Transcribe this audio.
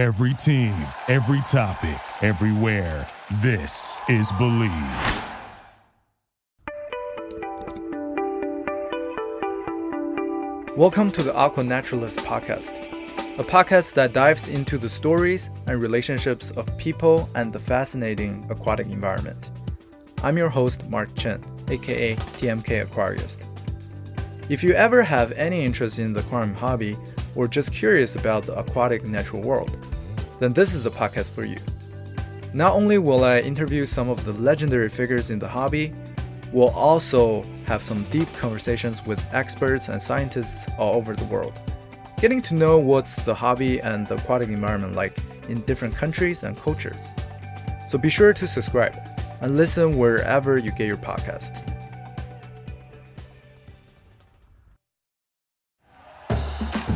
Every team, every topic, everywhere. This is Bleav. Welcome to the Aqua Naturalist podcast, a podcast that dives into the stories and relationships of people and the fascinating aquatic environment. I'm your host, Mark Chen, aka TMK Aquarist. If you ever have any interest in the aquarium hobby or just curious about the aquatic natural world, then this is the podcast for you. Not only will I interview some of the legendary figures in the hobby, we'll also have some deep conversations with experts and scientists all over the world, getting to know what's the hobby and the aquatic environment like in different countries and cultures. So be sure to subscribe and listen wherever you get your podcast.